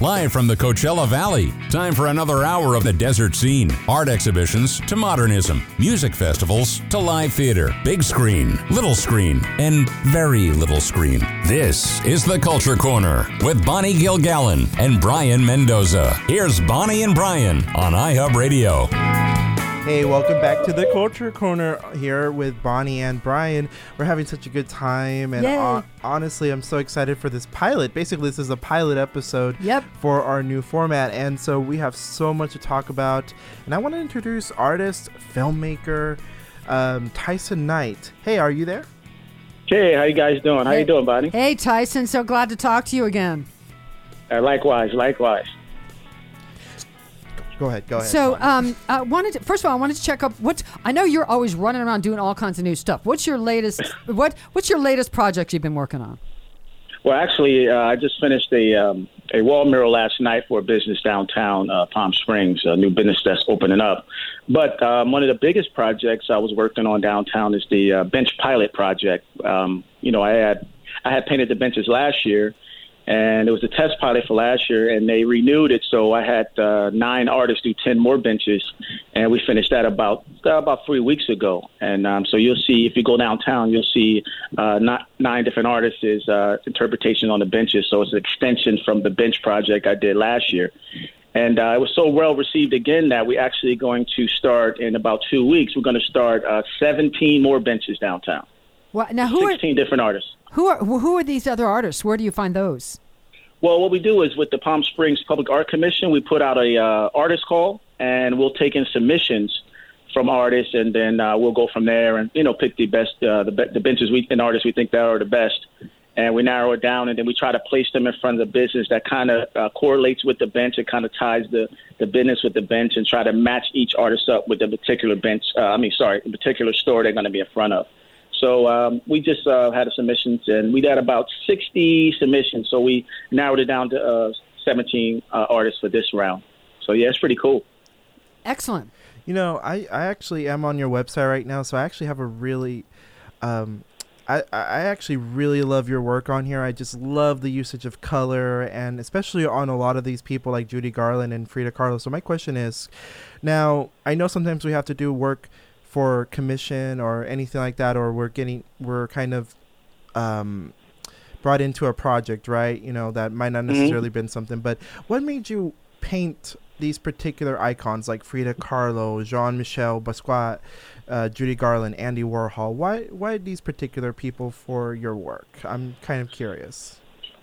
live from the Coachella Valley. Time for another hour of the desert scene. Art exhibitions to modernism, music festivals to live theater, big screen, little screen, and very little screen. This is the Culture Corner with Bonnie Gilgallon and Brayan Mendoza. Here's Bonnie and Brayan on iHub Radio. Hey, welcome back to the Culture Corner here with Bonnie and Brayan. We're having such a good time, and Yay. hon- honestly, I'm so excited for this pilot. Basically, this is a pilot episode Yep. for our new format, and so we have so much to talk about. And I want to introduce artist, filmmaker, um, Tysen Knight. Hey, are you there? Hey, how you guys doing? How Hey. you doing, Bonnie? Hey, Tysen, so glad to talk to you again. Uh, likewise, likewise. Go ahead. Go ahead. So, um, I wanted to, first of all, I wanted to check up what I know you're always running around doing all kinds of new stuff. What's your latest? what What's your latest project you've been working on? Well, actually, uh, I just finished a um, a wall mural last night for a business downtown uh, Palm Springs, a new business that's opening up. But um, one of the biggest projects I was working on downtown is the uh, bench pilot project. Um, you know, I had I had painted the benches last year, and it was a test pilot for last year, and they renewed it. So I had uh, nine artists do ten more benches, and we finished that about uh, about three weeks ago. And um, so you'll see if you go downtown, you'll see uh, not, nine different artists' uh, interpretations on the benches. So it's an extension from the bench project I did last year. And uh, it was so well received again that we're actually going to start in about two weeks. We're going to start uh, 17 more benches downtown. What now? Who are 16 different artists. who are who are these other artists? Where do you find those? Well, what we do is with the Palm Springs Public Art Commission, we put out a uh, artist call, and we'll take in submissions from artists, and then uh, we'll go from there and you know pick the best uh, the, be- the benches we and artists we think that are the best, and we narrow it down, and then we try to place them in front of the business that kind of uh, correlates with the bench. It kind of ties the the business with the bench, and try to match each artist up with the particular bench. Uh, I mean, sorry, the particular store they're going to be in front of. So um, we just uh, had a submissions, and we got about 60 submissions. So we narrowed it down to uh, 17 uh, artists for this round. So yeah, it's pretty cool. Excellent. You know, I, I actually am on your website right now, so I actually have a really, um, I, I actually really love your work on here. I just love the usage of color, and especially on a lot of these people like Judy Garland and Frida Kahlo. So my question is, now I know sometimes we have to do work for commission or anything like that, or we're getting we're kind of, um, brought into a project, right? You know that might not necessarily been something, but what made you paint these particular icons like Frida Kahlo, Jean Michel Basquiat, uh, Judy Garland, Andy Warhol? Why why these particular people for your work? I'm kind of curious.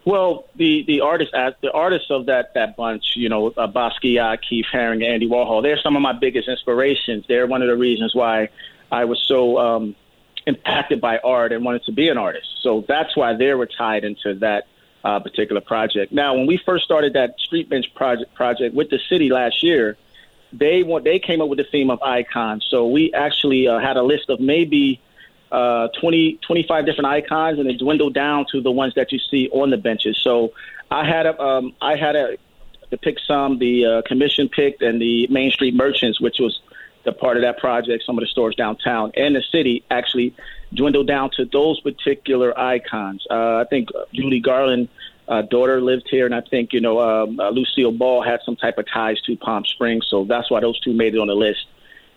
Well, the the artists the artists of that that bunch, you know, uh, Basquiat, Keith Haring, Andy Warhol, they're some of my biggest inspirations. They're one of the reasons why I was so um, impacted by art and wanted to be an artist. So that's why they were tied into that uh, particular project. Now, when we first started that street bench project project with the city last year, they want they came up with the theme of icons. So we actually uh, had a list of maybe uh, 20, 25 different icons, and it dwindled down to the ones that you see on the benches. So I had a, um, I had a, to pick some. The uh, commission picked, and the Main Street Merchants, which was the part of that project, some of the stores downtown and the city actually dwindled down to those particular icons. Uh, I think Judy Garland. Uh, daughter lived here, and I think you know um, uh, Lucille Ball had some type of ties to Palm Springs, so that's why those two made it on the list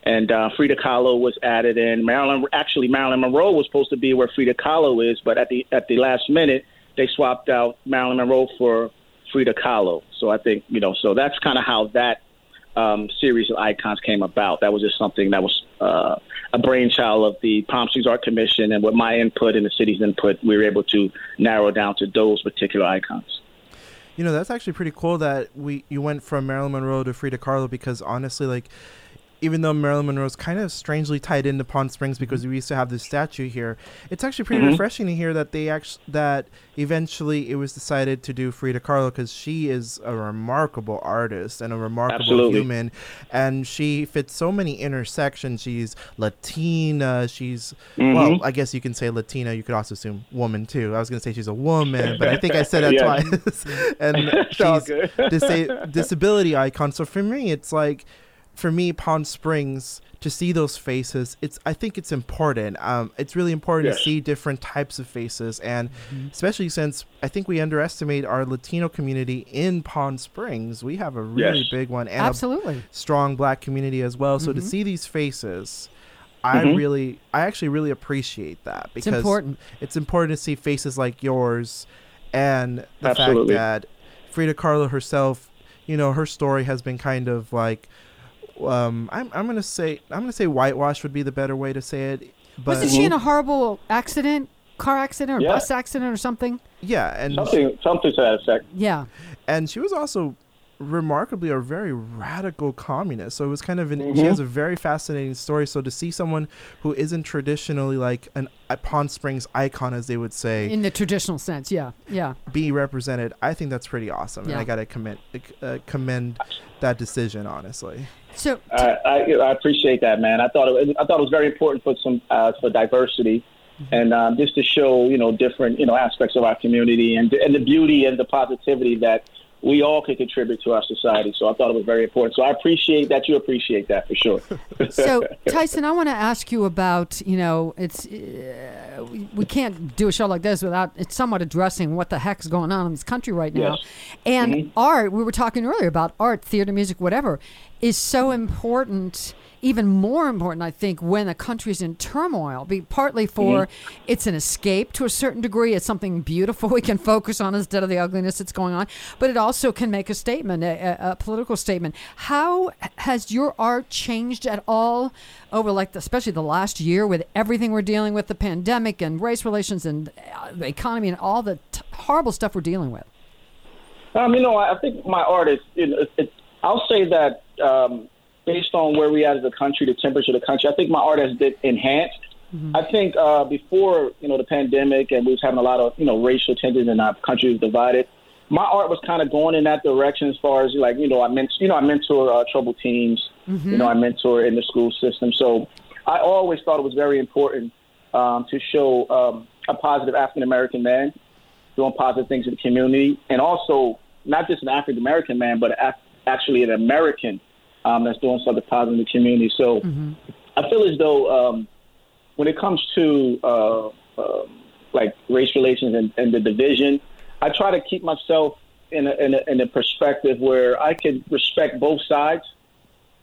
and uh, Frida Kahlo was added in. Marilyn, actually, Marilyn Monroe was supposed to be where Frida Kahlo is, but at the at the last minute, they swapped out Marilyn Monroe for Frida Kahlo. So I think you know, so that's kind of how that um, series of icons came about. That was just something that was uh, a brainchild of the Palm Springs Art Commission, and with my input and the city's input, we were able to narrow down to those particular icons. You know, that's actually pretty cool that we you went from Marilyn Monroe to Frida Kahlo because honestly, like even though Marilyn Monroe is kind of strangely tied into Palm Springs because we used to have this statue here, it's actually pretty Mhm. refreshing to hear that they actually that eventually it was decided to do Frida Kahlo because she is a remarkable artist and a remarkable Absolutely. human, and she fits so many intersections. She's Latina. She's well, Mhm. I guess you can say Latina. You could also assume woman too. I was gonna say she's a woman, but I think I said that Yeah. twice. and she's disability icon. So for me, it's like for me, Palm Springs, to see those faces, it's I think it's important. Um, it's really important Yes. to see different types of faces, and especially since I think we underestimate our Latino community in Palm Springs. We have a really Yes. big one and a Absolutely. strong Black community as well. So to see these faces. I Mhm. really, I actually really appreciate that It's because important. it's important to see faces like yours and the Absolutely. fact that Frida Kahlo herself, you know, her story has been kind of like um I'm I'm going to say I'm going to say whitewash would be the better way to say it. But Wasn't she in a horrible accident, car accident, or Yeah. bus accident, or something? yeah, and Something, something to that effect. Yeah. and she was also remarkably a very radical communist. So it was kind of an, she Mhm. has a very fascinating story. So to see someone who isn't traditionally like an a Palm Springs icon, as they would say, In the traditional sense. Yeah. Yeah. be represented, I think that's pretty awesome, and I gotta commend uh, commend that decision honestly. So I, I, I appreciate that, man. I thought it, I thought it was very important for some uh, for diversity, and um, just to show you know different you know aspects of our community and and the beauty and the positivity that we all can contribute to our society. So I thought it was very important. So I appreciate that you appreciate that for sure. so Tysen, I want to ask you about you know it's uh, we, we can't do a show like this without it's somewhat addressing what the heck's going on in this country right now, Yes. and Mhm. art. We were talking earlier about art, theater, music, whatever, is so important. Even more important, I think, when a country's in turmoil. Be partly for it's an escape to a certain degree. It's something beautiful we can focus on instead of the ugliness that's going on. But it also can make a statement, a, a, political statement. How has your art changed at all over, like, the, especially the last year with everything we're dealing with, the pandemic and race relations and uh, the economy and all the t- horrible stuff we're dealing with? Um, you know, I I think my art is. You know, it, it, I'll say that um, based on where we are as a country, the temperature of the country, I think my art has been enhanced. I think uh, before you know the pandemic and we was having a lot of you know racial tensions and our country was divided. My art was kind of going in that direction as far as like you know I ment- you know I mentor uh, troubled teens. You know I mentor in the school system. So I always thought it was very important um, to show um, a positive African American man doing positive things in the community, and also not just an African American man, but a- actually an American um, that's doing something positive in the community. So I feel as though um, when it comes to uh, um like race relations and, and the division, I try to keep myself in a, in, a, in a perspective where I can respect both sides,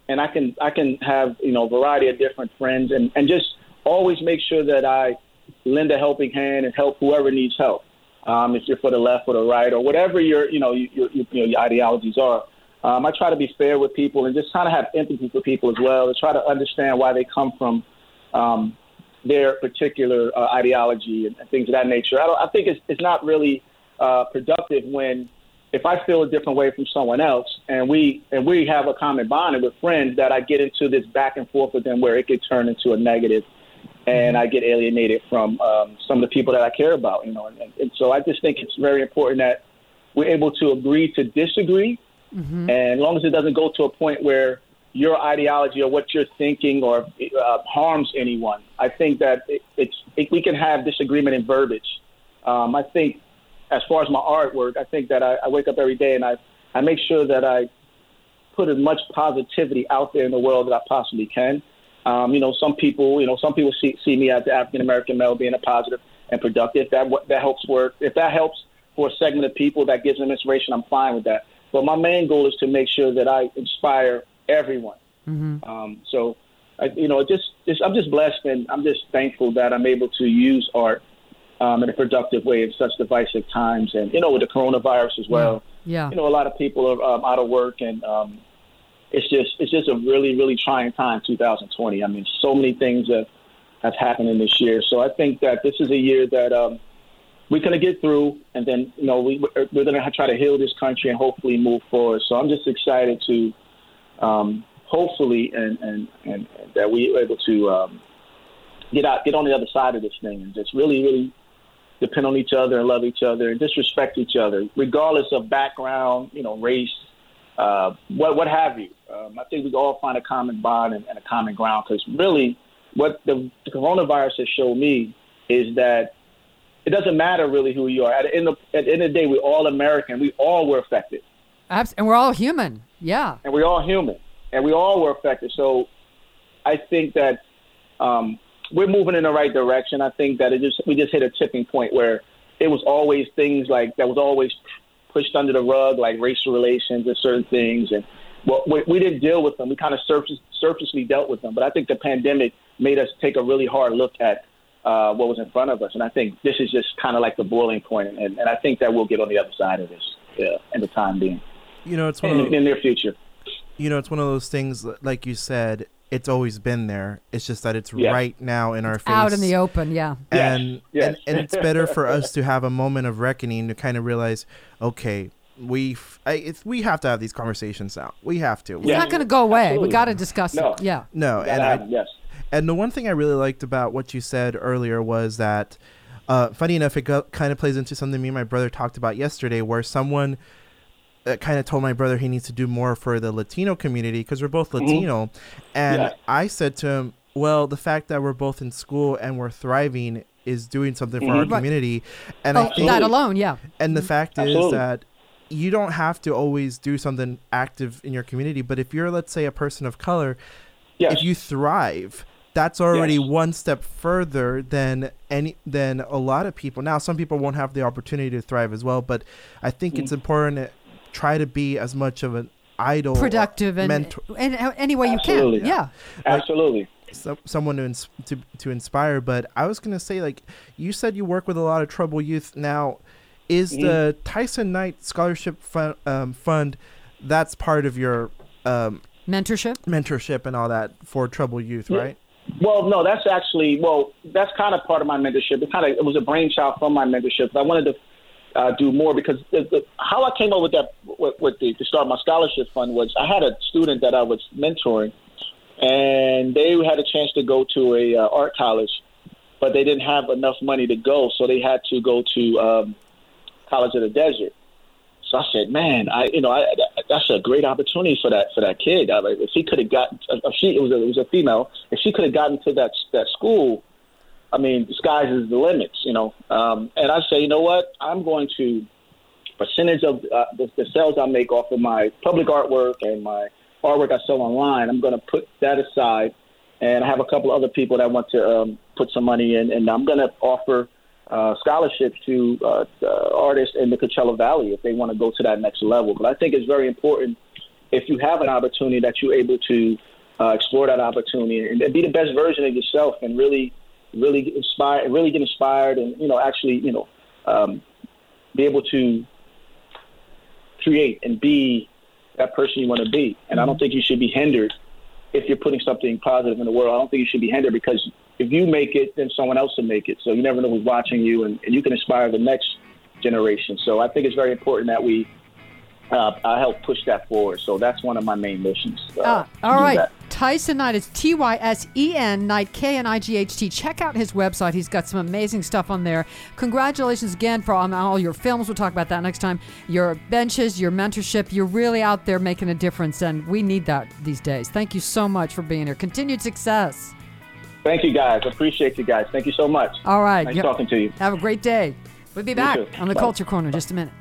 and I can I can have you know a variety of different friends, and, and just always make sure that I lend a helping hand and help whoever needs help. Um, if you're for the left or the right or whatever your you know your, your, you know, your ideologies are. Um, I try to be fair with people and just kind of have empathy for people as well, to try to understand why they come from um, their particular uh, ideology and, and things of that nature. I, I think it's, it's not really uh, productive when if I feel a different way from someone else and we and we have a common bond and we're friends that I get into this back and forth with them where it could turn into a negative and I get alienated from um, some of the people that I care about, you know. And, and so I just think it's very important that we're able to agree to disagree, and as long as it doesn't go to a point where your ideology or what you're thinking or uh, harms anyone, I think that it, it's it, we can have disagreement in verbiage. Um, I think, as far as my artwork, I think that I, I wake up every day and I I make sure that I put as much positivity out there in the world that I possibly can. Um, you know, some people, you know, some people see, see me as the African American male being a positive and productive. That that helps work. If that helps for a segment of people, that gives them inspiration. I'm fine with that. But my main goal is to make sure that I inspire everyone. Um, so, I, you know, just, just I'm just blessed and I'm just thankful that I'm able to use art um, in a productive way in such divisive times, and you know, with the coronavirus as well Yeah. you know, a lot of people are um, out of work, and um, it's just it's just a really really trying time, 2020. I mean, so many things that have happened in this year. So I think that this is a year that um, we're going to get through, and then you know we we're going to try to heal this country and hopefully move forward. So I'm just excited to um, hopefully and, and and that we're able to um, get out get on the other side of this thing and just really really depend on each other and love each other and just respect each other, regardless of background, you know, race, uh, what what have you. Um, I think we all find a common bond and, and a common ground because really, what the, the coronavirus has shown me is that it doesn't matter really who you are. At the end of, at the end of the day, we're all American. We all were affected, Abs- and we're all human. Yeah. and we're all human. and we all were affected. So I think that um, we're moving in the right direction. I think that it just we just hit a tipping point where it was always things like that was always pushed under the rug, like racial relations and certain things, and well, we, we didn't deal with them. We kind of surface, surfacely dealt with them. But I think the pandemic made us take a really hard look at uh, what was in front of us, and I think this is just kind of like the boiling point, and, and I think that we'll get on the other side of this yeah, in the time being. You know, it's one in, of in the near future. you know, it's one of those things. Like you said, it's always been there. It's just that it's Yeah. right now in our face, Out in the open, yeah. and, Yes, yes. and and it's better for us to have a moment of reckoning to kind of realize, okay, we f- I, we have to have these conversations now. We have to. It's Yeah. not going to go away. We got to discuss No. it. Yeah. No, and I, yes. And the one thing I really liked about what you said earlier was that, uh, funny enough, it go, kind of plays into something me and my brother talked about yesterday, where someone uh, kind of told my brother he needs to do more for the Latino community because we're both Latino, and Yeah. I said to him, "Well, the fact that we're both in school and we're thriving is doing something for our Mhm. Right. community." And Oh, I think, that alone, yeah. and the fact is that you don't have to always do something active in your community, but if you're, let's say, a person of color, Yes. if you thrive that's already Yes. one step further than any than a lot of people now some people won't have the opportunity to thrive as well but i think it's Mm. important to try to be as much of an idol Productive and, mentor and uh, any way you can. Yeah. Absolutely. so, someone to, ins- to to inspire but i was going to say like you said you work with a lot of troubled youth now is Mhm. the tysen knight scholarship fund, um, fund that's part of your um, Mentorship. mentorship and all that for troubled youth Yeah. right Well, no, that's actually well, that's kind of part of my mentorship. It kind of it was a brainchild from my mentorship. I wanted to uh, do more because the, the, how I came up with that with, with the to start my scholarship fund was I had a student that I was mentoring, and they had a chance to go to a uh, art college, but they didn't have enough money to go, so they had to go to um, College of the Desert. So I said, man, I you know I, that's a great opportunity for that for that kid. I, if he could have gotten, if she it was a, it was a female, if she could have gotten to that that school, I mean, the skies is the limits, you know. Um, and I say, you know what, I'm going to percentage of uh, the, the sales I make off of my public artwork and my artwork I sell online. I'm going to put that aside, and I have a couple of other people that want to um, put some money in, and I'm going to offer uh, scholarships to uh, uh, artists in the Coachella Valley if they want to go to that next level. But I think it's very important if you have an opportunity that you're able to uh, explore that opportunity and, and be the best version of yourself and really, really get inspired, really get inspired, and you know, actually, you know, um, be able to create and be that person you want to be. And I don't think you should be hindered if you're putting something positive in the world. I don't think you should be hindered because if you make it, then someone else will make it. So you never know who's watching you, and, and you can inspire the next generation. So I think it's very important that we uh, I help push that forward. So that's one of my main missions. Uh, to all right. that. Tysen Knight is T Y S E N Knight K N I G H T. Check out his website. He's got some amazing stuff on there. Congratulations again for on all your films. We'll talk about that next time. Your benches, your mentorship. You're really out there making a difference, and we need that these days. Thank you so much for being here. Continued success. Thank you, guys. Appreciate you guys. Thank you so much. All right. Nice Yep. talking to you. Have a great day. We'll be back on the Bye. Culture Corner in just a minute.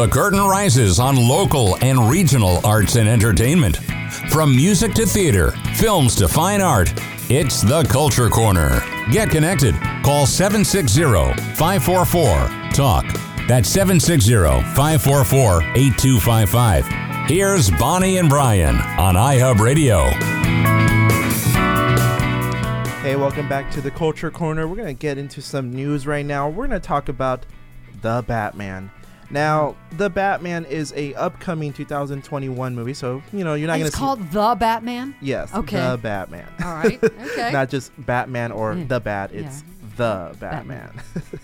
The curtain rises on local and regional arts and entertainment. From music to theater, films to fine art, it's the Culture Corner. Get connected. Call 760 544 TALK. That's 760 544 8255. Here's Bonnie and Brayan on iHub Radio. Hey, welcome back to the Culture Corner. We're going to get into some news right now. We're going to talk about The Batman. Now, The Batman is a upcoming 2021 movie, so, you know, you're not going it's to called The Batman. Yes, Okay. The Batman. All right. Okay. not just Batman or Yeah. The Bat, it's Yeah. The Batman.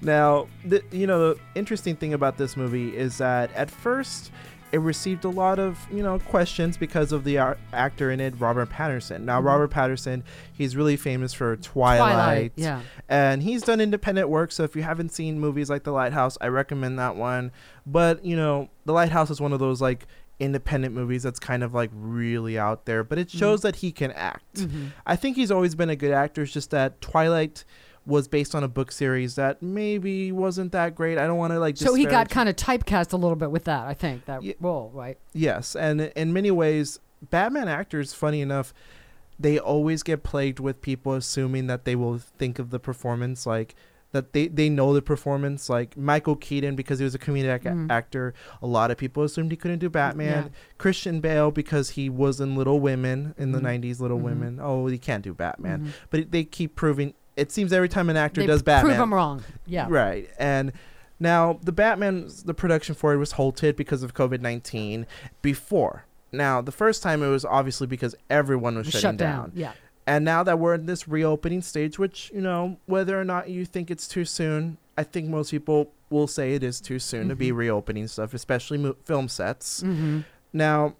Now, the, you know, the interesting thing about this movie is that at first it received a lot of, you know, questions because of the ar- actor in it, Robert Pattinson. Now, Mhm. Robert Pattinson, he's really famous for Twilight. Yeah. And he's done independent work, so if you haven't seen movies like The Lighthouse, I recommend that one. But, you know, The Lighthouse is one of those like independent movies that's kind of like really out there, but it Mhm. shows that he can act. Mhm. I think he's always been a good actor. It's just that Twilight was based on a book series that maybe wasn't that great. I don't want to like. So he got kind of typecast a little bit with that, I think, that Ye- role, right? yes, and in many ways, Batman actors, funny enough, they always get plagued with people assuming that they will think of the performance like that they, they know the performance like michael keaton because he was a comedic Mhm. actor a lot of people assumed he couldn't do batman Yeah. christian bale because he was in little women in the Mhm. 90s little Mhm. women oh he can't do batman Mhm. but they keep proving it seems every time an actor They does batman Prove him wrong. Yeah. right and now the batman the production for it was halted because of covid-19 before now the first time it was obviously because everyone was Was shutting Shut down. down. Yeah. and now that we're in this reopening stage which you know whether or not you think it's too soon i think most people will say it is too soon to be Mhm. reopening stuff especially mo- film sets Mm-hmm. now,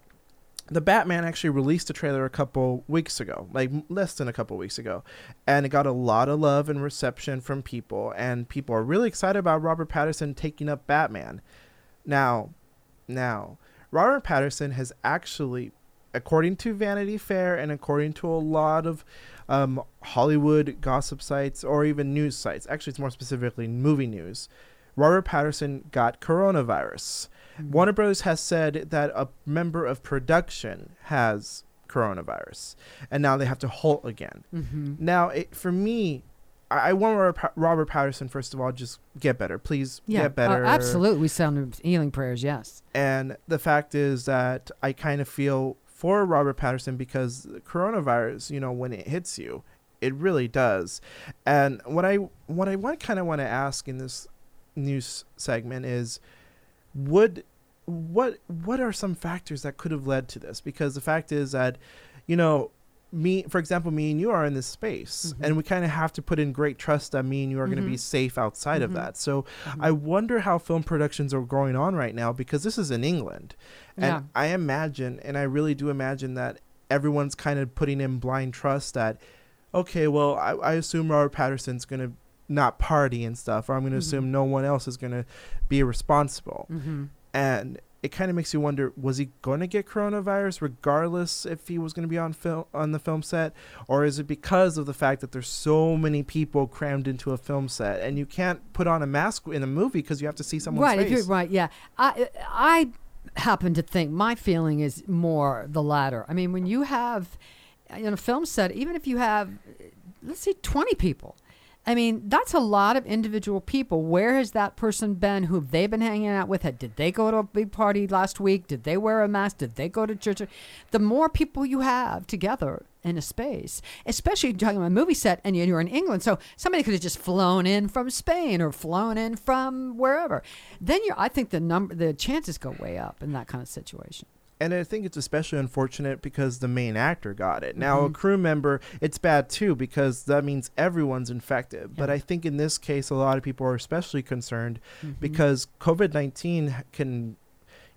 the Batman actually released a trailer a couple weeks ago, like less than a couple weeks ago, and it got a lot of love and reception from people, and people are really excited about Robert Pattinson taking up Batman. Now, now, Robert Pattinson has actually, according to Vanity Fair and according to a lot of um, Hollywood gossip sites or even news sites, actually, it's more specifically movie news. Robert Pattinson got coronavirus. Mm-hmm. Warner Bros. has said that a member of production has coronavirus, and now they have to halt again. Mm-hmm. Now, it, for me, I, I want Robert, Robert Pattinson first of all just get better, please Yeah. get better. Uh, absolutely. We sound healing prayers. Yes. And the fact is that I kind of feel for Robert Pattinson because coronavirus, you know, when it hits you, it really does. And what I what I want kind of want to ask in this news segment is would what what are some factors that could have led to this? Because the fact is that you know, me for example, me and you are in this space Mhm. and we kind of have to put in great trust that me and you are going to be safe outside of Mhm. that. So Mhm. I wonder how film productions are going on right now because this is in England. And Yeah. I imagine, and I really do imagine that everyone's kind of putting in blind trust that, okay, well, I, I assume Robert Pattinson's going to not party and stuff, or I'm going to Mhm. assume no one else is going to be responsible. Mm-hmm. And it kind of makes you wonder was he going to get coronavirus regardless if he was going to be on film on the film set or is it because of the fact that there's so many people crammed into a film set and you can't put on a mask in a movie because you have to see someone's right. face you're right. Yeah. I I happen to think my feeling is more the latter. I mean, when you have in a film set, even if you have, let's say, twenty people. I mean, that's a lot of individual people. Where has that person been? Who have they been hanging out with? Did they go to a big party last week? Did they wear a mask? Did they go to church? The more people you have together in a space, especially talking about a movie set and you're in England, so somebody could have just flown in from Spain or flown in from wherever. Then you're, I think the number, the chances go way up in that kind of situation. And I think it's especially unfortunate because the main actor got it. Now, a Mhm. crew member, it's bad too because that means everyone's infected. But I think in this case, a lot of people are especially concerned Mhm. because COVID 19 can,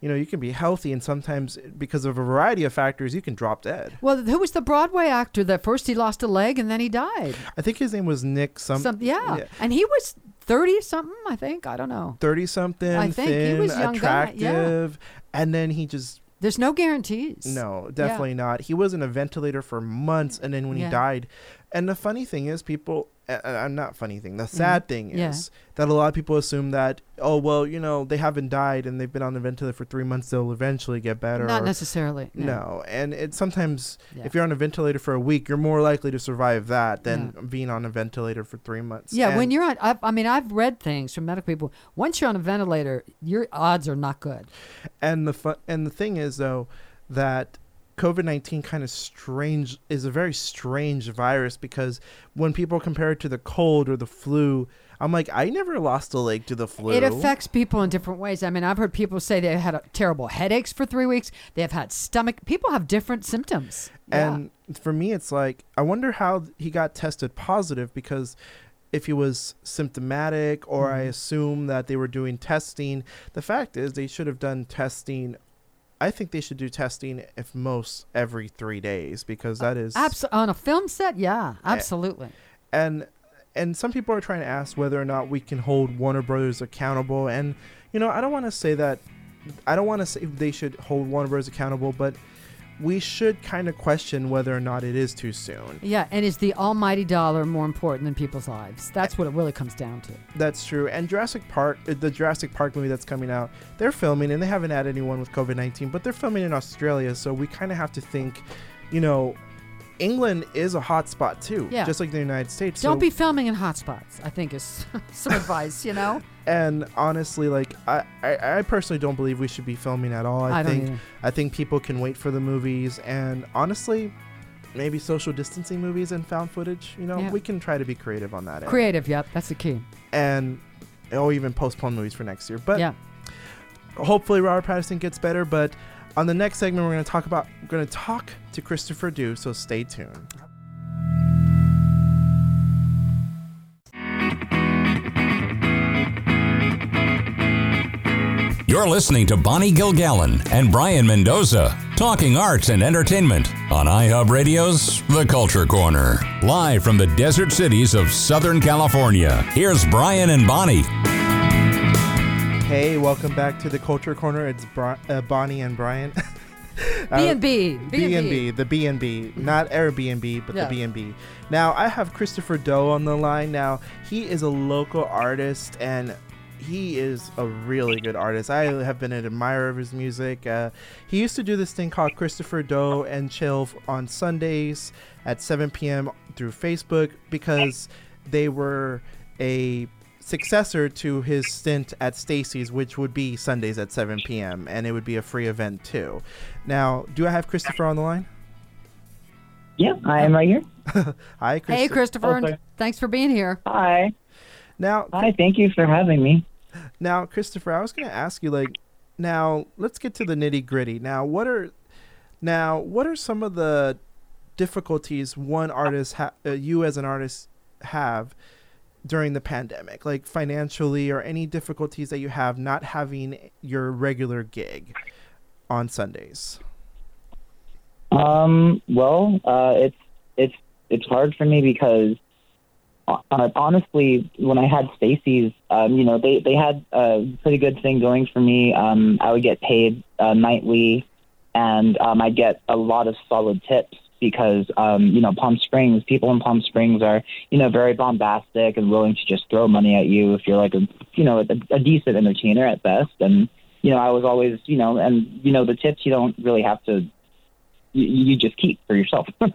you know, you can be healthy and sometimes because of a variety of factors, you can drop dead. Well, who was the Broadway actor that first he lost a leg and then he died? I think his name was Nick some, Some, yeah. yeah. and he was thirty something. I think I don't know. 30 something, I think he was young guy, yeah. attractive, and then he just There's no guarantees. No, definitely not. He was in a ventilator for months, and then when Yeah. he died, and the funny thing is, people. Uh, uh, not funny thing. The sad thing Mm-hmm. Yeah. is that a lot of people assume that oh well, you know, they haven't died and they've been on the ventilator for three months. They'll eventually get better. Not or- necessarily. no, and it sometimes Yeah. if you're on a ventilator for a week, you're more likely to survive that than being on a ventilator for three months. Yeah, when you're on, I, I mean, I've read things from medical people. Once you're on a ventilator, your odds are not good. And the fu- and the thing is though that COVID nineteen kind of strange is a very strange virus because when people compare it to the cold or the flu, I'm like I never lost a leg to the flu. It affects people in different ways. I mean, I've heard people say they had a terrible headaches for three weeks. They have had stomach. People have different symptoms. Yeah. and for me, it's like I wonder how he got tested positive because if he was symptomatic or I Mhm. assume that they were doing testing. The fact is they should have done testing. I think they should do testing if most every three days because that is Abs- on a film set, yeah, absolutely. and and some people are trying to ask whether or not we can hold Warner Brothers accountable. And you know, I don't want to say that. I don't want to say they should hold Warner Brothers accountable, but we should kind of question whether or not it is too soon. Yeah, and is the almighty dollar more important than people's lives? That's what it really comes down to. That's true. And Jurassic Park, uh, the Jurassic Park movie that's coming out, they're filming and they haven't had anyone with COVID 19, but they're filming in Australia. So we kind of have to think, you know, England is a hot spot too, Yeah. just like the United States. Don't so, be filming in hotspots. I think is some advice. You know, And honestly, like I, I, I personally don't believe we should be filming at all. I, I think. I think people can wait for the movies, and honestly, maybe social distancing movies and found footage. You know, Yeah. we can try to be creative on that end, creative. Yep, that's the key. and or even postpone movies for next year. But yeah, hopefully Robert Pattinson gets better. But on the next segment, we're going to talk about we're going to talk to Krystofer Do. So stay tuned. You're listening to Bonnie Gilgallon and Brayan Mendoza talking arts and entertainment on iHub Radio's The Culture Corner. Live from the desert cities of Southern California, here's Brayan and Bonnie. Hey, welcome back to the Culture Corner. It's Bri- uh, Bonnie and Brayan. Uh, B and B, B and B, the B and B, not Airbnb, but the B and B. Now I have Krystofer Do on the line. Now he is a local artist and he is a really good artist. I have been an admirer of his music. Uh, he used to do this thing called Krystofer Do and Chill on Sundays at 7 p.m. through Facebook because they were a successor to his stint at Stacy's, which would be Sundays at 7 p.m. and it would be a free event too. Now, do I have Krystofer on the line? Yeah, I am right here. Hi, Krystofer. Hey, Krystofer, Okay. thanks for being here. Hi. Now, Hi, thank you for having me. now, Krystofer, I was going to ask you, like, now let's get to the nitty gritty. Now, what are, now, what are some of the difficulties one artist, ha- uh, you as an artist, have during the pandemic, like financially, or any difficulties that you have not having your regular gig on Sundays? Um, well, uh, it's it's it's hard for me because uh, honestly, when I had Stacy's, um, you know, they they had a pretty good thing going for me. Um, I would get paid uh, nightly, and um, I get a lot of solid tips because um, you know Palm Springs people in Palm Springs are you know very bombastic and willing to just throw money at you if you're like a you know a, a decent entertainer at best. And you know I was always you know and you know the tips you don't really have to you, you just keep for yourself.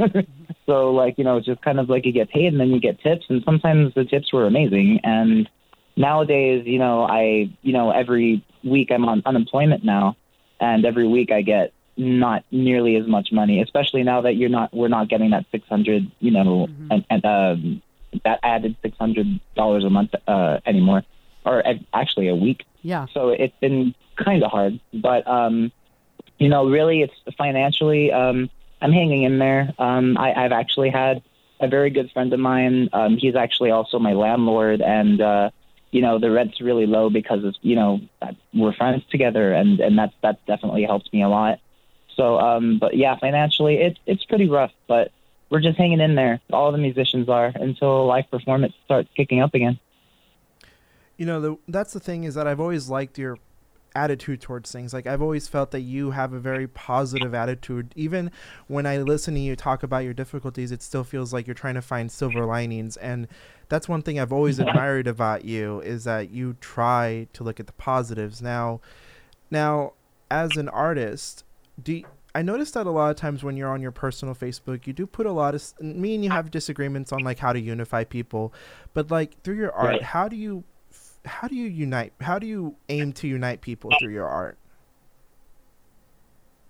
So like you know it's just kind of like you get paid and then you get tips and sometimes the tips were amazing. And nowadays you know I you know every week I'm on unemployment now and every week I get not nearly as much money, especially now that you're not we're not getting that six hundred, you know, Mhm. and, and um, that added six hundred dollars a month uh, anymore, or uh, actually a week. Yeah, So it's been kind of hard, but um, you know, really, it's financially. Um, I'm hanging in there. Um, I, I've actually had a very good friend of mine. Um, he's actually also my landlord, and uh, you know, the rent's really low because of you know we're friends together, and and that's that definitely helps me a lot. So, um, but yeah, financially, it's it's pretty rough, but we're just hanging in there. All the musicians are until live performance starts kicking up again. you know the, that's the thing is that i've always liked your attitude towards things. Like i've always felt that you have a very positive attitude. Even when i listen to you talk about your difficulties it still feels like you're trying to find silver linings. And that's one thing i've always admired about you is that you try to look at the positives. Now now as an artist do y- I noticed that a lot of times when you're on your personal Facebook, you do put a lot of me and you have disagreements on like how to unify people, but like through your art, Right. how do you how do you unite? How do you aim to unite people through your art?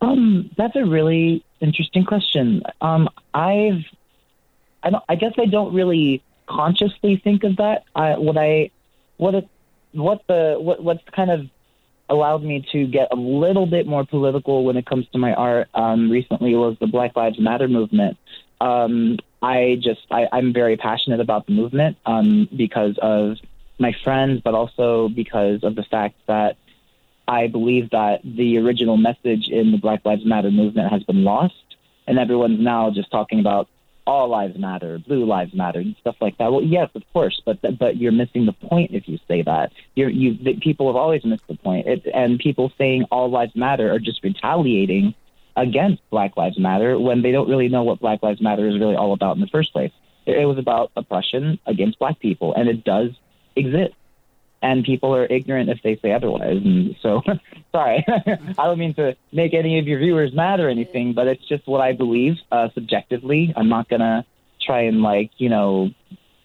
Um, that's a really interesting question. Um, I've, I don't, I guess I don't really consciously think of that. I, what I, what it, what the, what, what's kind of allowed me to get a little bit more political when it comes to my art um, recently was the Black Lives Matter movement. Um, I just I, I'm very passionate about the movement um, because of my friends, but also because of the fact that I believe that the original message in the Black Lives Matter movement has been lost, and everyone's now just talking about all lives matter, blue lives matter, and stuff like that. Well, yes, of course, but but you're missing the point if you say that. You're, you people have always missed the point, it, and people saying all lives matter are just retaliating against Black Lives Matter when they don't really know what Black Lives Matter is really all about in the first place. It was about oppression against black people, and it does exist. And people are ignorant if they say otherwise. And so, sorry, I don't mean to make any of your viewers mad or anything, but it's just what I believe uh, subjectively. I'm not gonna try and like you know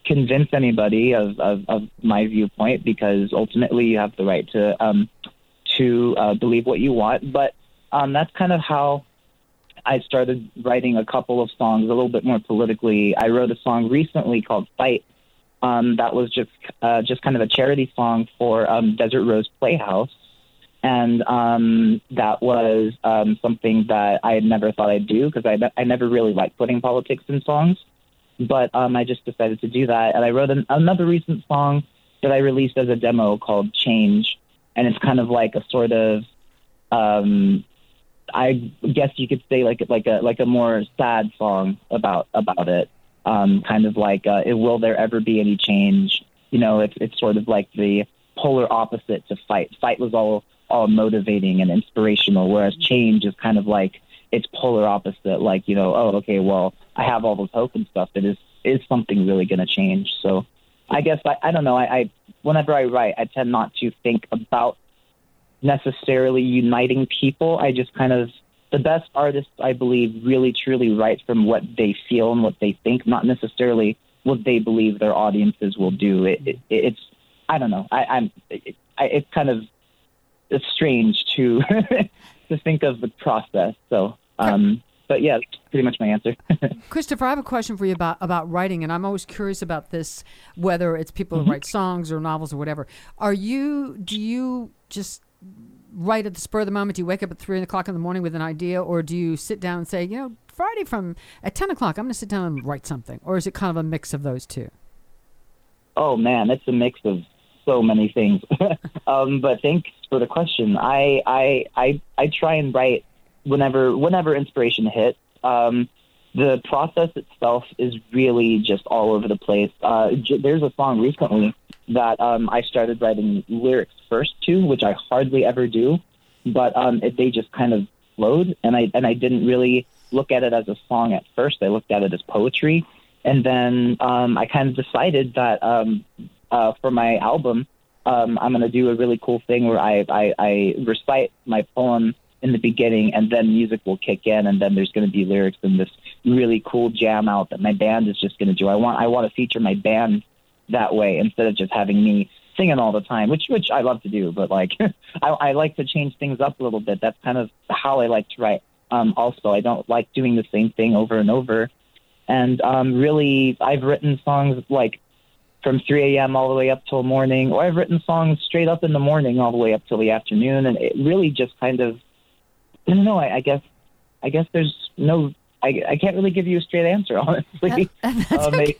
convince anybody of, of, of my viewpoint because ultimately you have the right to um, to uh, believe what you want. But um, that's kind of how I started writing a couple of songs a little bit more politically. I wrote a song recently called Fight. Um, that was just uh, just kind of a charity song for um, Desert Rose Playhouse, and um, that was um, something that I had never thought I'd do because I I never really liked putting politics in songs, but um, I just decided to do that. And I wrote an, another recent song that I released as a demo called Change, and it's kind of like a sort of um, I guess you could say like like a like a more sad song about about it. Um, kind of like uh, will there ever be any change? You know, it's it's sort of like the polar opposite to fight. Fight was all all motivating and inspirational, whereas change is kind of like it's polar opposite. Like you know, oh okay, well I have all this hope and stuff. That is is something really going to change? So I guess I, I don't know. I, I whenever I write, I tend not to think about necessarily uniting people. I just kind of the best artists, I believe, really truly write from what they feel and what they think, not necessarily what they believe their audiences will do. It, it, it's I don't know. I, I'm it, I, it's kind of it's strange to to think of the process. So, um, but yeah, that's pretty much my answer. Krystofer, I have a question for you about about writing, and I'm always curious about this, whether it's people Mm-hmm. who write songs or novels or whatever. Are you? Do you just write at the spur of the moment? Do you wake up at three o'clock in the morning with an idea, or do you sit down and say, you know, Friday from at ten o'clock, I'm going to sit down and write something, or is it kind of a mix of those two? Oh man, it's a mix of so many things. um, but thanks for the question. I, I I I try and write whenever whenever inspiration hits. Um, the process itself is really just all over the place. Uh, j- there's a song recently that um, I started writing lyrics first to, which I hardly ever do, but um, it, they just kind of flowed, and I and I didn't really look at it as a song at first. I looked at it as poetry, and then um, I kind of decided that um, uh, for my album, um, I'm going to do a really cool thing where I, I, I recite my poem in the beginning, and then music will kick in, and then there's going to be lyrics in this really cool jam out that my band is just going to do. I want I want to feature my band that way instead of just having me singing all the time, which which I love to do, but like I, I like to change things up a little bit. That's kind of how I like to write. Um, also, I don't like doing the same thing over and over. And um, really, I've written songs like from 3 a.m. all the way up till morning, or I've written songs straight up in the morning all the way up till the afternoon, and it really just kind of I don't know. I, I guess I guess there's no. I, I can't really give you a straight answer, honestly. That's Um, okay.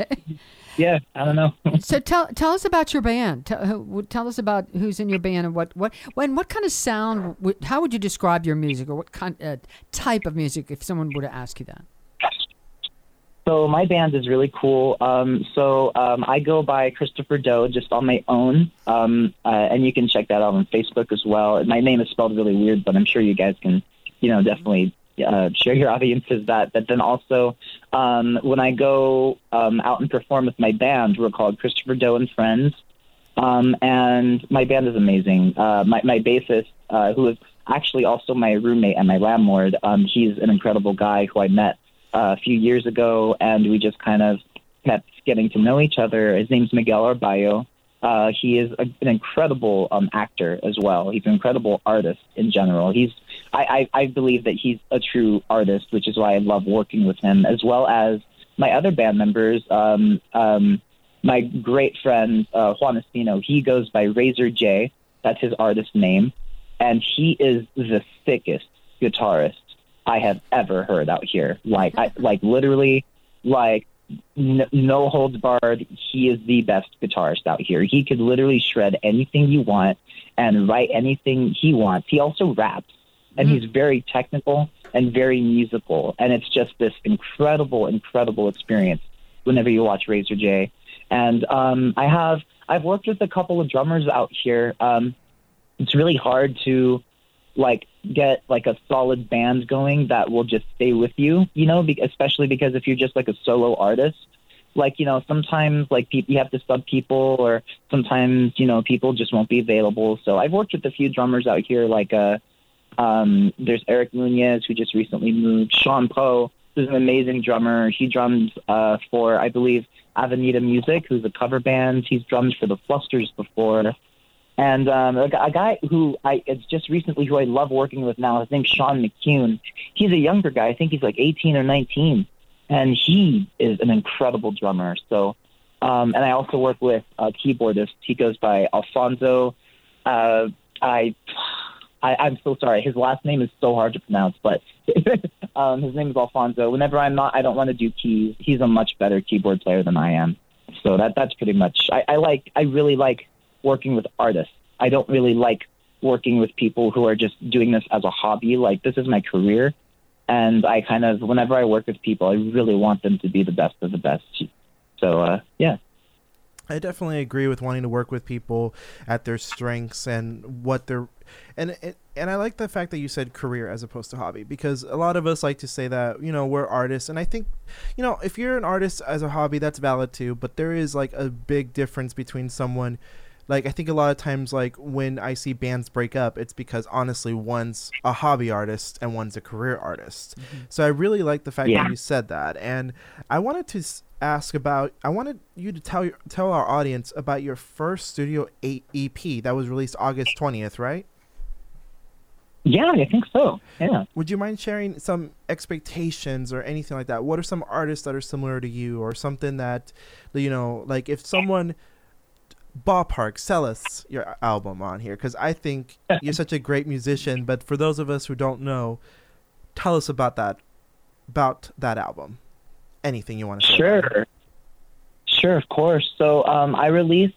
yeah, I don't know. so tell tell us about your band. Tell, tell us about who's in your band and what what when what kind of sound? How would you describe your music, or what kind uh, type of music? If someone were to ask you that. So my band is really cool. Um, so um, I go by Krystofer Do just on my own, um, uh, and you can check that out on Facebook as well. My name is spelled really weird, but I'm sure you guys can, you know, definitely uh, share your audiences that. But then also, um, when I go um, out and perform with my band, we're called Krystofer Do and Friends, um, and my band is amazing. Uh, my my bassist, uh, who is actually also my roommate and my landlord, um, he's an incredible guy who I met uh, a few years ago, and we just kind of kept getting to know each other. His name's Miguel Arballo. Uh, he is a, an incredible um, actor as well. He's an incredible artist in general. He's I, I, I believe that he's a true artist, which is why I love working with him, as well as my other band members. Um, um, my great friend uh, Juan Espino, he goes by Razor J. That's his artist name, and he is the sickest guitarist I have ever heard out here. Like, I, like literally, like n- no holds barred. He is the best guitarist out here. He could literally shred anything you want and write anything he wants. He also raps, and he's very technical and very musical. And it's just this incredible, incredible experience whenever you watch Razor J. And um, I have I've worked with a couple of drummers out here. Um, it's really hard to like get like a solid band going that will just stay with you, you know, be- especially because if you're just like a solo artist, like you know sometimes like people you have to sub people or sometimes you know people just won't be available. So i've worked with a few drummers out here like uh um there's eric Nunez who just recently moved. Sean poe who's an amazing drummer. He drums uh for i believe avenida music who's a cover band. He's drummed for the flusters before and um, a, guy who I it's just recently who I love working with now. His name's Sean McCune. He's a younger guy. I think he's like 18 or 19, and he is an incredible drummer. So, um, and I also work with a keyboardist. He goes by Alfonso. Uh, I, I, I'm so sorry. His last name is so hard to pronounce, but um, his name is Alfonso. Whenever I'm not, I don't want to do keys. He's a much better keyboard player than I am. So that that's pretty much. I, I like. I really like working with artists. I don't really like working with people who are just doing this as a hobby. Like this is my career, and I kind of whenever I work with people, I really want them to be the best of the best. So uh, yeah. I definitely agree with wanting to work with people at their strengths and what they're and and I like the fact that you said career as opposed to hobby because a lot of us like to say that you know we're artists and I think you know if you're an artist as a hobby that's valid too but there is like a big difference between someone like I think a lot of times like when I see bands break up it's because honestly one's a hobby artist and one's a career artist. Mm-hmm. So I really like the fact Yeah. that you said that and I wanted to ask about I wanted you to tell your, tell our audience about your first studio 8 EP that was released August 20th, right? Yeah, I think so. Yeah. Would you mind sharing some expectations or anything like that? What are some artists that are similar to you or something that you know, like if someone ballpark sell us your album on here cuz I think you're such a great musician, but for those of us who don't know, tell us about that about that album. Anything you want to say. Sure. Sure, of course. So um, I released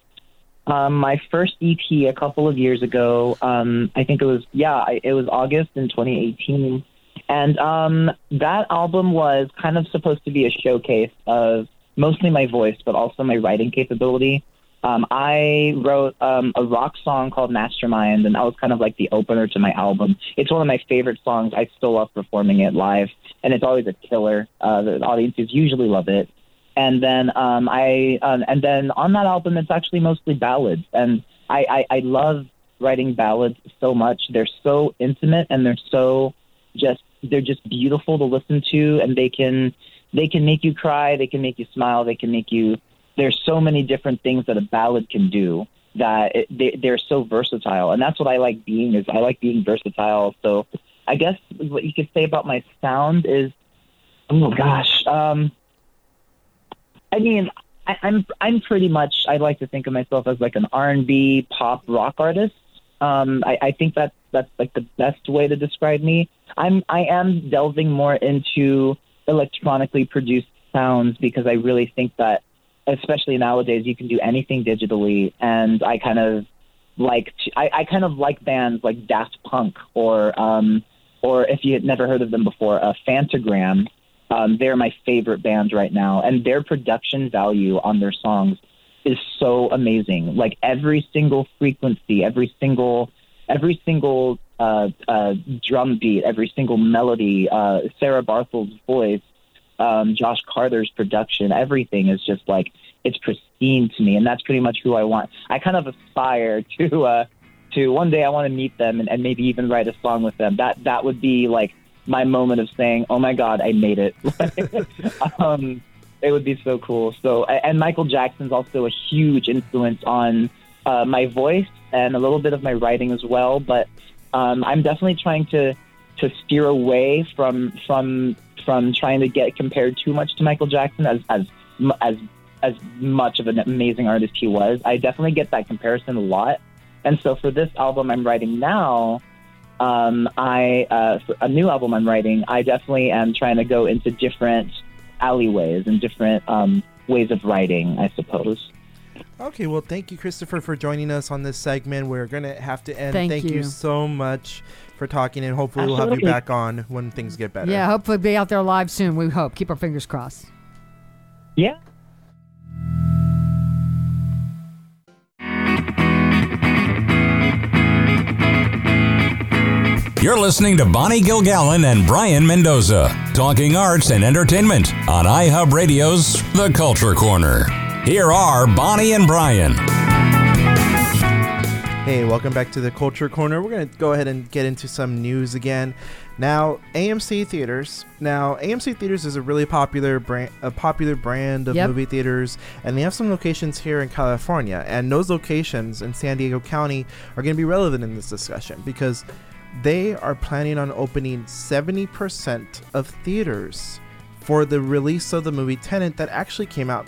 um, my first EP a couple of years ago. Um, I think it was, yeah, it was August in 2018. And um, that album was kind of supposed to be a showcase of mostly my voice, but also my writing capability. Um, I wrote um, a rock song called Mastermind, and that was kind of like the opener to my album. It's one of my favorite songs. I still love performing it live, and it's always a killer. Uh, the audiences usually love it. And then um, I, um, and then on that album, it's actually mostly ballads, and I, I, I love writing ballads so much. They're so intimate, and they're so just they're just beautiful to listen to, and they can they can make you cry, they can make you smile, they can make you there's so many different things that a ballad can do that it, they, they're so versatile. And that's what i like being is i like being versatile. So i guess what you could say about my sound is oh gosh um i mean I, i'm i'm pretty much i like to think of myself as like an r&b pop rock artist. Um i, I think that's that's like the best way to describe me. I'm i am delving more into electronically produced sounds because i really think that especially nowadays, you can do anything digitally, and I kind of like I, I kind of like bands like Daft Punk or um, or if you had never heard of them before, uh, Phantogram. Um, they're my favorite band right now, and their production value on their songs is so amazing. Like every single frequency, every single every single uh, uh, drum beat, every single melody, uh, Sarah Barthel's voice, um, Josh Carter's production, everything is just like it's pristine to me, and that's pretty much who I want. I kind of aspire to uh, to one day I want to meet them and, and maybe even write a song with them. That that would be like my moment of saying, "Oh my God, I made it." um, it would be so cool. So, and Michael Jackson's also a huge influence on uh, my voice and a little bit of my writing as well. But um, I'm definitely trying to to steer away from from from trying to get compared too much to Michael Jackson as as as as much of an amazing artist he was. I definitely get that comparison a lot. And so for this album I'm writing now, um, I uh, for a new album I'm writing, I definitely am trying to go into different alleyways and different um, ways of writing, I suppose. Okay, well, thank you, Krystofer, for joining us on this segment. We're gonna have to end. Thank you. you. so much for talking, and hopefully we'll have you Absolutely. back on when things get better. Yeah, hopefully be out there live soon. We hope. Keep our fingers crossed. Yeah. You're listening to Bonnie Gilgallon and Brayan Mendoza talking arts and entertainment on iHub Radio's The Culture Corner. Here are Bonnie and Brayan. Hey, welcome back to the Culture Corner. We're going to go ahead and get into some news again. Now, AMC Theaters. Now, AMC Theaters is a really popular brand, a popular brand of Yep. movie theaters, and they have some locations here in California. And those locations in San Diego County are going to be relevant in this discussion because they are planning on opening 70% of theaters for the release of the movie Tenet that actually came out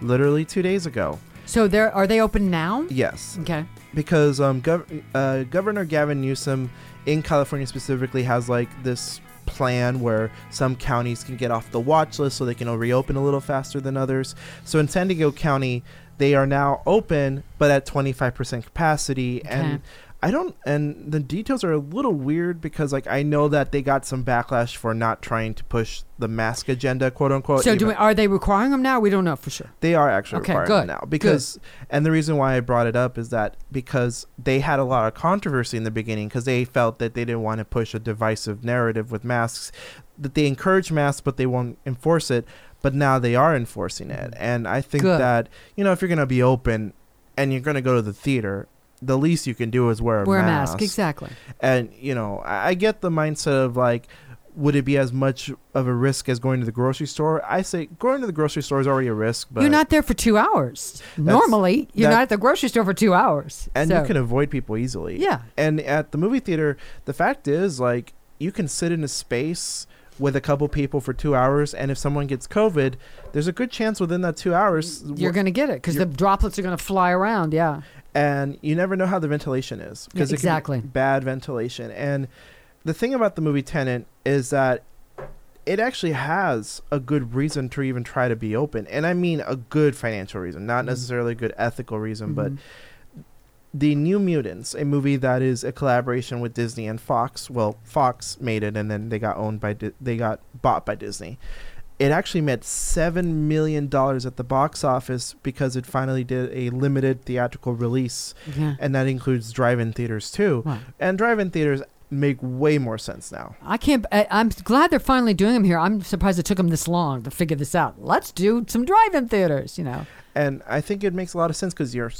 literally two days ago. So there are they open now? Yes, Okay. because um, gov- uh, Governor Gavin Newsom in California specifically has like this plan where some counties can get off the watch list so they can reopen a little faster than others. So in San Diego County, they are now open but at 25% capacity and Okay. I don't and the details are a little weird because like I know that they got some backlash for not trying to push the mask agenda quote unquote. So do we, are they requiring them now? We don't know for sure. they are actually Okay, requiring good, them now because, and the reason why I brought it up is that because they had a lot of controversy in the beginning because they felt that they didn't want to push a divisive narrative with masks, that they encourage masks but they won't enforce it. But now they are enforcing it, and I think Good. that you know if you're gonna be open and you're gonna go to the theater, the least you can do is wear a Wear a mask. mask. Exactly. And you know, I, I get the mindset of like, would it be as much of a risk as going to the grocery store? I say going to the grocery store is already a risk, but you're not there for two hours. Normally, you're that- not at the grocery store for two hours. and So- you can avoid people easily. Yeah. And at the movie theater, the fact is like you can sit in a space with a couple people for two hours, and if someone gets COVID, there's a good chance within that two hours You're going to get it because the droplets are going to fly around. Yeah. And you never know how the ventilation is Yeah, it can be exactly. bad ventilation. And the thing about the movie Tenet is that it actually has a good reason to even try to be open, and I mean a good financial reason, not Mhm. necessarily a good ethical reason, but Mhm. the New Mutants, a movie that is a collaboration with Disney and Fox. Well, Fox made it, and then they got owned by Di- they got bought by Disney. It actually made seven million dollars at the box office because it finally did a limited theatrical release, yeah. and that includes drive-in theaters too. Wow. And drive-in theaters make way more sense now. I can't. I, I'm glad they're finally doing them here. I'm surprised it took them this long to figure this out. Let's do some drive-in theaters. You know, And I think it makes a lot of sense because you're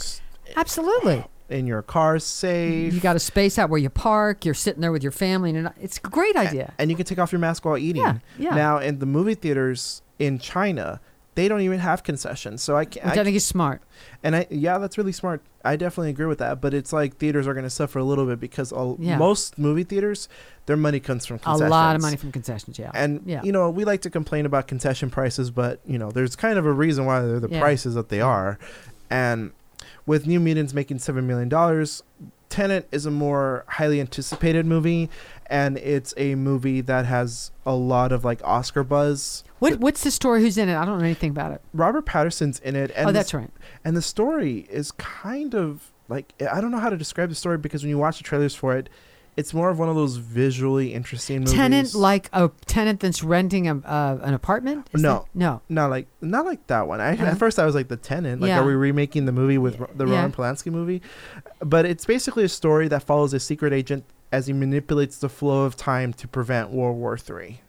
absolutely. In your car safe. You got a space out where you park. You're sitting there with your family, and it's a great idea. and you can take off your mask while eating. Yeah, yeah. Now in the movie theaters in China, they don't even have concessions. So I can't. Which I I think is smart. And I yeah, that's really smart. I definitely agree with that. But it's like theaters are going to suffer a little bit because all, Yeah. most movie theaters, their money comes from A concessions. lot of money from concessions. Yeah. And yeah. you know, we like to complain about concession prices, but you know, there's kind of a reason why they're the Yeah. prices that they are. And with New Mutants making seven million dollars, Tenet is a more highly anticipated movie, and it's a movie that has a lot of like Oscar buzz. what What's the story? Who's in it? I don't know anything about it. Robert Pattinson's in it, and oh, the that's right. and the story is kind of like I don't know how to describe the story because when you watch the trailers for it, it's more of one of those visually interesting movies. Tenant, like a tenant that's renting a, uh, an apartment. Is No. that- no. not like not like that one. I, Uh-huh. At first, I was like the Tenant. Like, Yeah. are we remaking the movie with the Yeah. Roman Polanski movie? But it's basically a story that follows a secret agent as he manipulates the flow of time to prevent World War Three.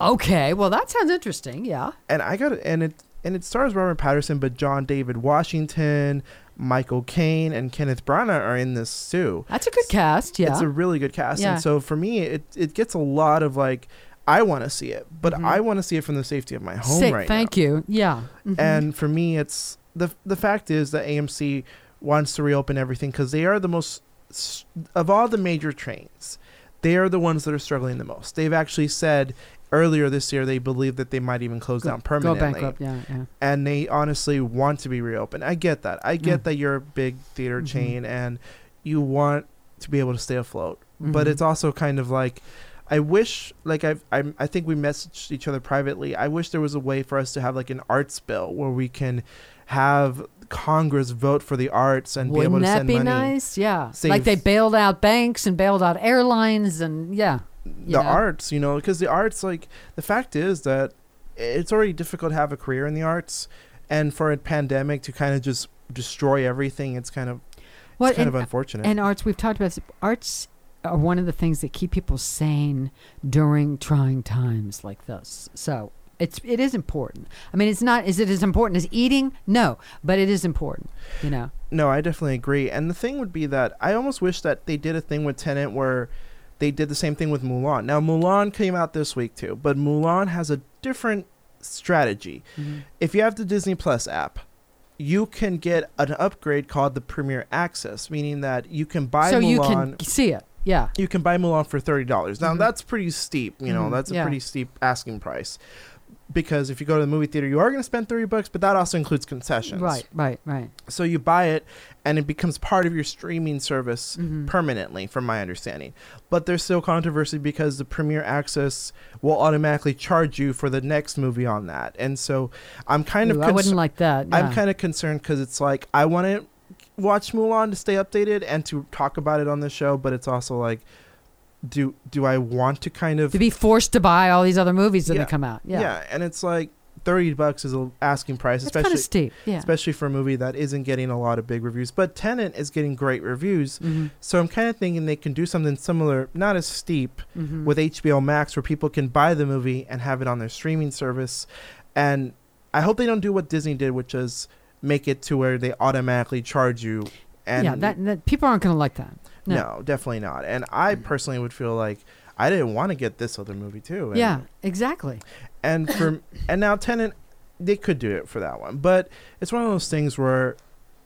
Okay. Well, that sounds interesting. Yeah. And I got it, and it and it stars Robert Pattinson, but John David Washington, Michael Caine, and Kenneth Branagh are in this too. That's a good cast. Yeah. It's a really good cast, Yeah. and so for me, it it gets a lot of like. I want to see it, but Mhm. I want to see it from the safety of my home right now. thank you. Yeah. Mhm. And for me, it's the the fact is that AMC wants to reopen everything because they are the most of all the major trains. They are the ones that are struggling the most. They've actually said earlier this year they believe that they might even close go, down go permanently, bankrupt. Yeah. Yeah. and they honestly want to be reopened. I get that. I get that you're a big theater Mhm. chain and you want to be able to stay afloat, but Mhm. it's also kind of like I wish, like I've, I'm, I think we messaged each other privately. I wish there was a way for us to have like an arts bill where we can have Congress vote for the arts and Wouldn't be able to send money. Wouldn't that be nice? Yeah. Save- Like they bailed out banks and bailed out airlines and yeah. The know. arts, you know, because the arts, like the fact is that it's already difficult to have a career in the arts, and for a pandemic to kind of just destroy everything, it's kind of Well, it's kind and- of unfortunate. And arts, we've talked about this. Arts are one of the things that keep people sane during trying times like this. So it's it is important. I mean, it's not. Is it as important as eating? No, but it is important. You know. No, I definitely agree. And the thing would be that I almost wish that they did a thing with Tenet where they did the same thing with Mulan. Now Mulan came out this week too, but Mulan has a different strategy. If you have the Disney Plus app, you can get an upgrade called the Premier Access, meaning that you can buy Mulan. so Mulan. you can see it. Yeah. you can buy Mulan for thirty dollars. Now Mhm. that's pretty steep. You know, Mhm, that's a yeah. pretty steep asking price. Because if you go to the movie theater, you are going to spend thirty bucks, but that also includes concessions. Right. Right. Right. So you buy it, and it becomes part of your streaming service Mhm. permanently, from my understanding. But there's still controversy because the Premier Access will automatically charge you for the next movie on that, and so I'm kind of Ooh, I wouldn't like that. I'm kind of concerned because it's like I want to watch Mulan to stay updated and to talk about it on the show, but it's also like, do do I want to kind of to be forced to buy all these other movies that Yeah. come out. Yeah. yeah, and it's like thirty bucks is a asking price, It's kind especially of steep. Yeah. especially for a movie that isn't getting a lot of big reviews. But Tenet is getting great reviews, Mhm. so I'm kind of thinking they can do something similar, not as steep, Mhm. with HBO Max, where people can buy the movie and have it on their streaming service. And I hope they don't do what Disney did, which is make it to where they automatically charge you. And yeah. That, that people aren't going to like that. No. no. definitely not. And I personally would feel like I didn't want to get this other movie too. And, Yeah. Exactly. and for and now Tenet, they could do it for that one, but it's one of those things where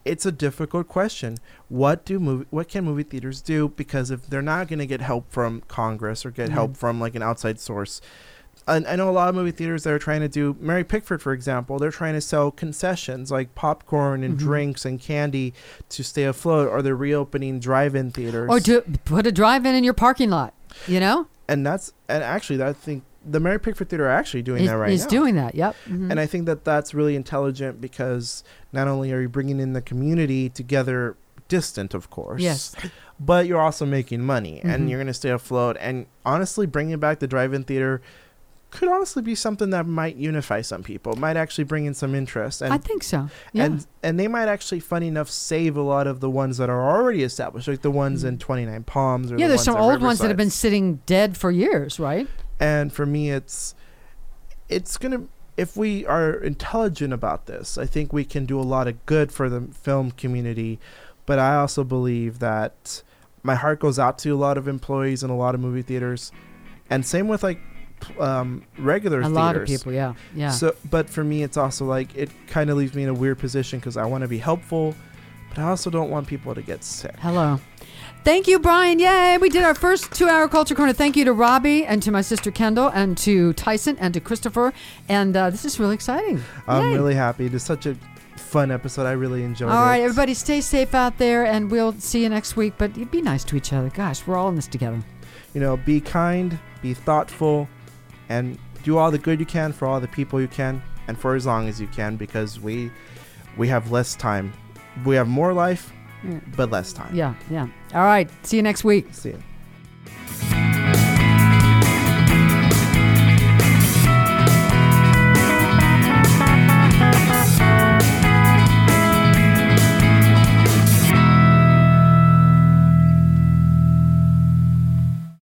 it's a difficult question. What do movie? What can movie theaters do? Because if they're not going to get help from Congress or get Mhm. help from like an outside source. I, I know a lot of movie theaters that are trying to do Mary Pickford, for example. They're trying to sell concessions like popcorn and Mhm. drinks and candy to stay afloat, or they're reopening drive-in theaters. Or to put a drive-in in your parking lot. You know. and that's and actually, I think the Mary Pickford Theater are actually doing Is, that right is now. doing that. Yep. Mhm. And I think that that's really intelligent because not only are you bringing in the community together, distant, of course, Yes. but you're also making money Mhm. and you're going to stay afloat. And honestly, bringing back the drive-in theater could honestly be something that might unify some people. Might actually bring in some interest, and I think so. Yeah. and and they might actually, funny enough, save a lot of the ones that are already established, like the ones in Twenty Nine Palms. Or Mm. yeah, the there's some old ones that have been sitting dead for years, right? And for me, it's it's gonna. If we are intelligent about this, I think we can do a lot of good for the film community. But I also believe that my heart goes out to a lot of employees in a lot of movie theaters, and same with like um, regular A theaters. lot of people, yeah, yeah. So, but for me, it's also like it kind of leaves me in a weird position because I want to be helpful, but I also don't want people to get sick. Hello. Thank you, Brayan. Yay! We did our first two-hour culture corner. Thank you to Robbie and to my sister Kendall and to Tysen and to Krystofer. And uh, this is really exciting. I'm Yay. really happy. It's such a fun episode. I really enjoyed All it. right, everybody, stay safe out there, and we'll see you next week. But be nice to each other. Gosh, we're all in this together. you know, be kind, be thoughtful, and do all the good you can for all the people you can, and for as long as you can, because we we have less time. We have more life, but less time. Yeah, yeah. All right. See you next week. See you.